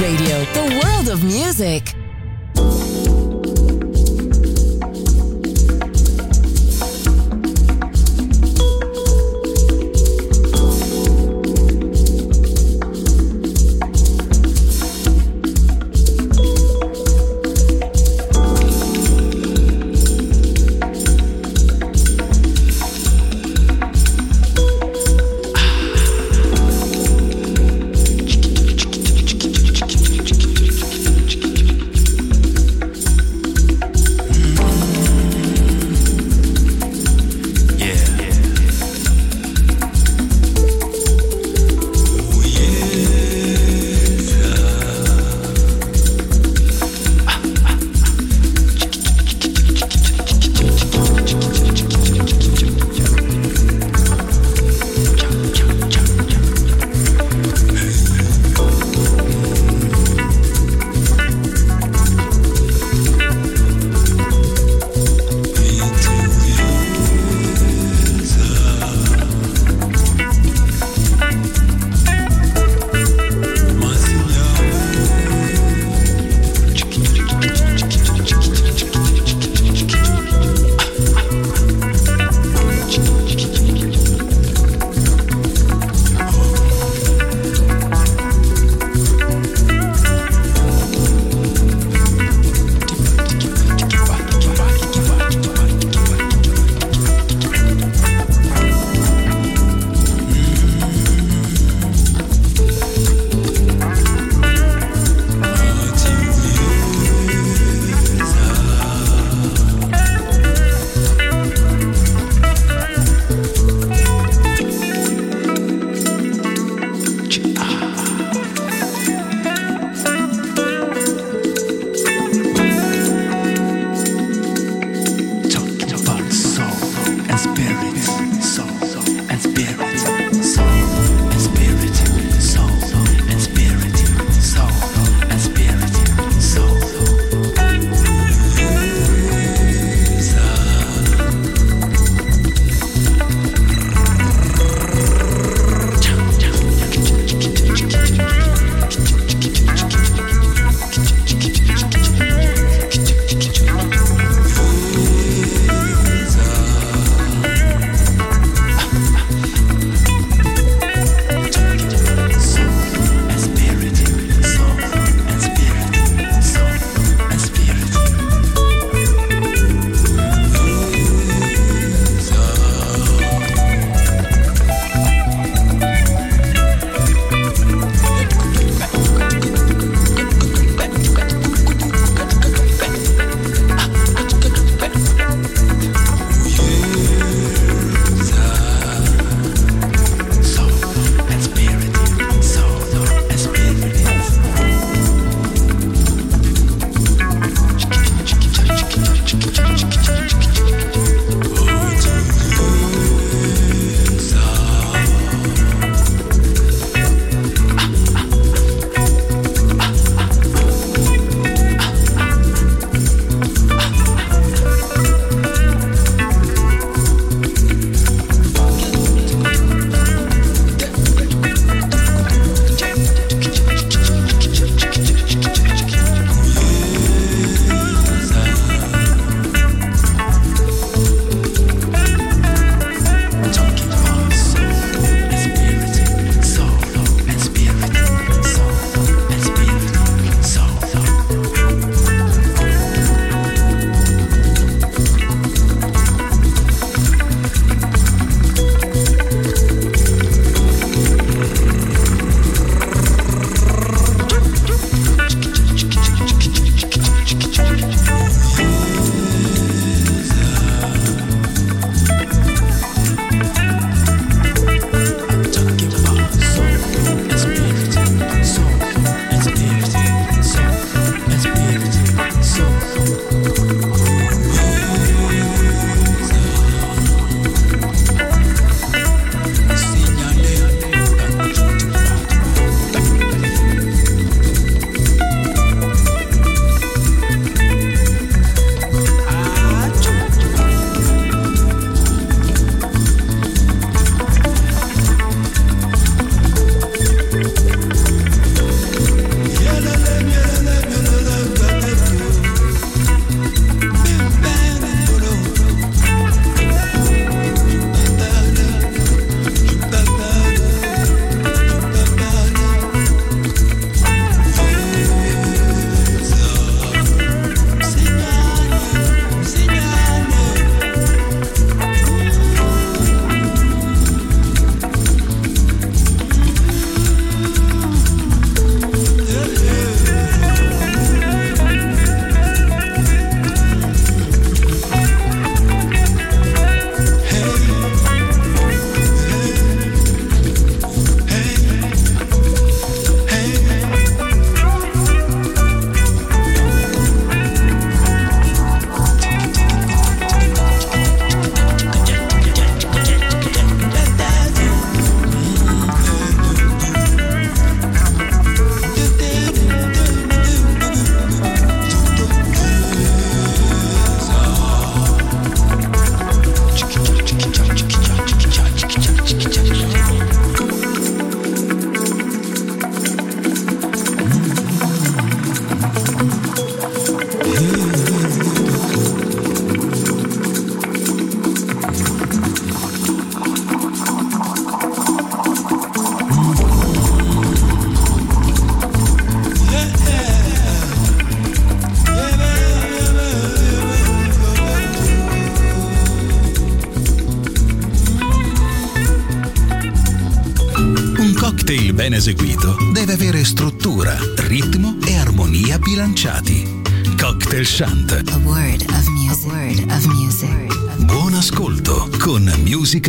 Radio,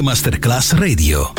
Masterclass Radio.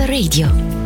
Radio.